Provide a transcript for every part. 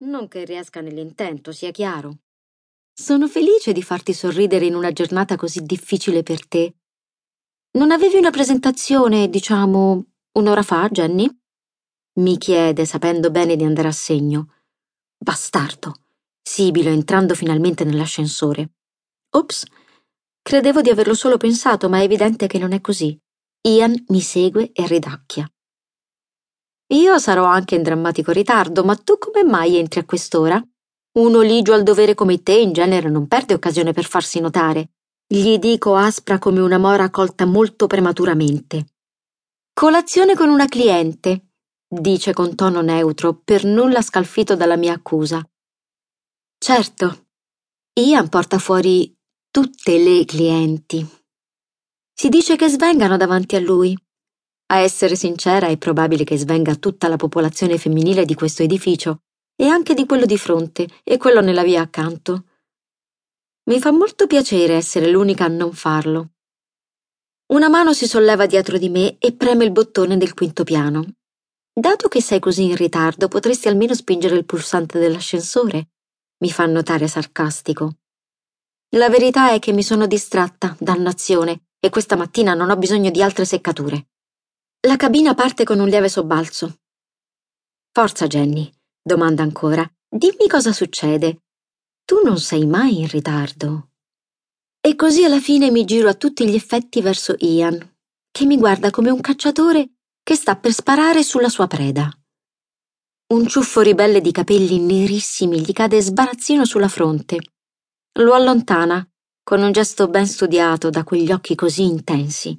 Non che riesca nell'intento, sia chiaro. Sono felice di farti sorridere in una giornata così difficile per te. Non avevi una presentazione, diciamo, un'ora fa, Jenny? Mi chiede, sapendo bene di andare a segno. Bastardo, sibilo entrando finalmente nell'ascensore. Ops, credevo di averlo solo pensato, ma è evidente che non è così. Ian mi segue e ridacchia. Io sarò anche in drammatico ritardo, ma tu come mai entri a quest'ora? Uno ligio al dovere come te in genere non perde occasione per farsi notare. Gli dico aspra come una mora colta molto prematuramente. Colazione con una cliente, dice con tono neutro, per nulla scalfito dalla mia accusa. Certo. Ian porta fuori tutte le clienti. Si dice che svengano davanti a lui. A essere sincera, è probabile che svenga tutta la popolazione femminile di questo edificio e anche di quello di fronte e quello nella via accanto. Mi fa molto piacere essere l'unica a non farlo. Una mano si solleva dietro di me e preme il bottone del quinto piano. Dato che sei così in ritardo, potresti almeno spingere il pulsante dell'ascensore, mi fa notare sarcastico. La verità è che mi sono distratta, dannazione, e questa mattina non ho bisogno di altre seccature. La cabina parte con un lieve sobbalzo. Forza, Jenny, domanda ancora. Dimmi cosa succede. Tu non sei mai in ritardo. E così alla fine mi giro a tutti gli effetti verso Ian, che mi guarda come un cacciatore che sta per sparare sulla sua preda. Un ciuffo ribelle di capelli nerissimi gli cade sbarazzino sulla fronte. Lo allontana, con un gesto ben studiato da quegli occhi così intensi.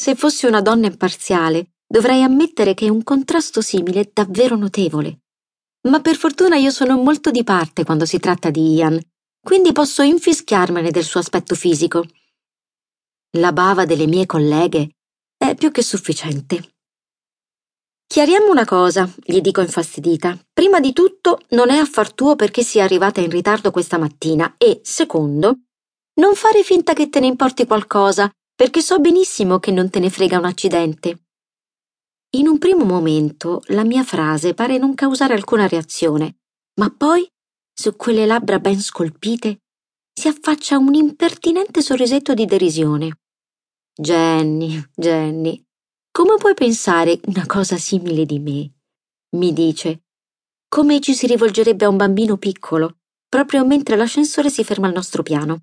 Se fossi una donna imparziale, dovrei ammettere che un contrasto simile è davvero notevole. Ma per fortuna io sono molto di parte quando si tratta di Ian, quindi posso infischiarmene del suo aspetto fisico. La bava delle mie colleghe è più che sufficiente. Chiariamo una cosa, gli dico infastidita. Prima di tutto, non è affar tuo perché sia arrivata in ritardo questa mattina e, secondo, non fare finta che te ne importi qualcosa perché so benissimo che non te ne frega un accidente. In un primo momento la mia frase pare non causare alcuna reazione, ma poi, su quelle labbra ben scolpite, si affaccia un impertinente sorrisetto di derisione. Jenny, Jenny, come puoi pensare una cosa simile di me? mi dice, come ci si rivolgerebbe a un bambino piccolo, proprio mentre l'ascensore si ferma al nostro piano.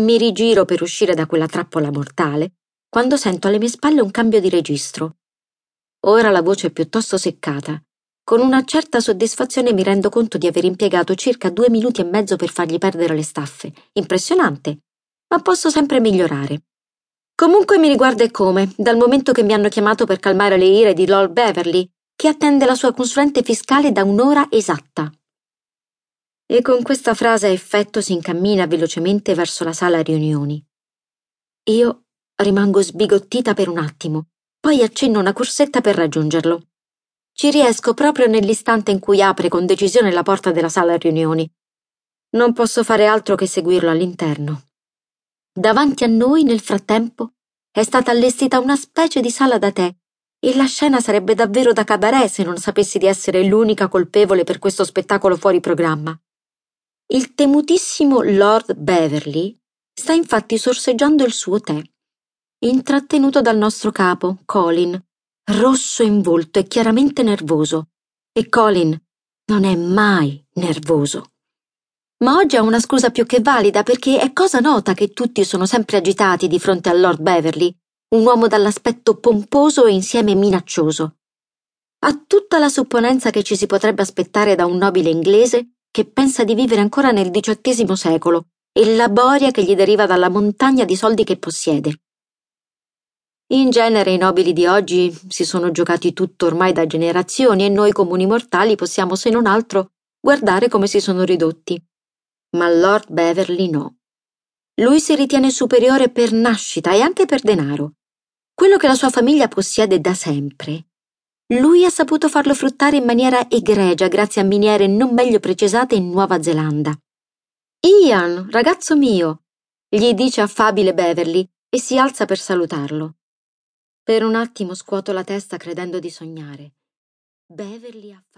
Mi rigiro per uscire da quella trappola mortale quando sento alle mie spalle un cambio di registro. Ora la voce è piuttosto seccata. Con una certa soddisfazione mi rendo conto di aver impiegato circa due minuti e mezzo per fargli perdere le staffe. Impressionante. Ma posso sempre migliorare. Comunque mi riguarda e come, dal momento che mi hanno chiamato per calmare le ire di Lord Beverly, che attende la sua consulente fiscale da un'ora esatta e con questa frase a effetto si incammina velocemente verso la sala riunioni. Io rimango sbigottita per un attimo, poi accenno una corsetta per raggiungerlo. Ci riesco proprio nell'istante in cui apre con decisione la porta della sala riunioni. Non posso fare altro che seguirlo all'interno. Davanti a noi, nel frattempo, è stata allestita una specie di sala da tè e la scena sarebbe davvero da cabaret se non sapessi di essere l'unica colpevole per questo spettacolo fuori programma. Il temutissimo Lord Beverly sta infatti sorseggiando il suo tè, intrattenuto dal nostro capo, Colin, rosso in volto e chiaramente nervoso. E Colin non è mai nervoso. Ma oggi ha una scusa più che valida perché è cosa nota che tutti sono sempre agitati di fronte a Lord Beverly, un uomo dall'aspetto pomposo e insieme minaccioso. Ha tutta la supponenza che ci si potrebbe aspettare da un nobile inglese che pensa di vivere ancora nel XVIII secolo e la boria che gli deriva dalla montagna di soldi che possiede. In genere i nobili di oggi si sono giocati tutto ormai da generazioni e noi comuni mortali possiamo, se non altro, guardare come si sono ridotti. Ma Lord Beverly no. Lui si ritiene superiore per nascita e anche per denaro. Quello che la sua famiglia possiede da sempre lui ha saputo farlo fruttare in maniera egregia grazie a miniere non meglio precisate in Nuova Zelanda. Ian, ragazzo mio, gli dice affabile Beverly e si alza per salutarlo. Per un attimo scuoto la testa credendo di sognare. Beverly affabile.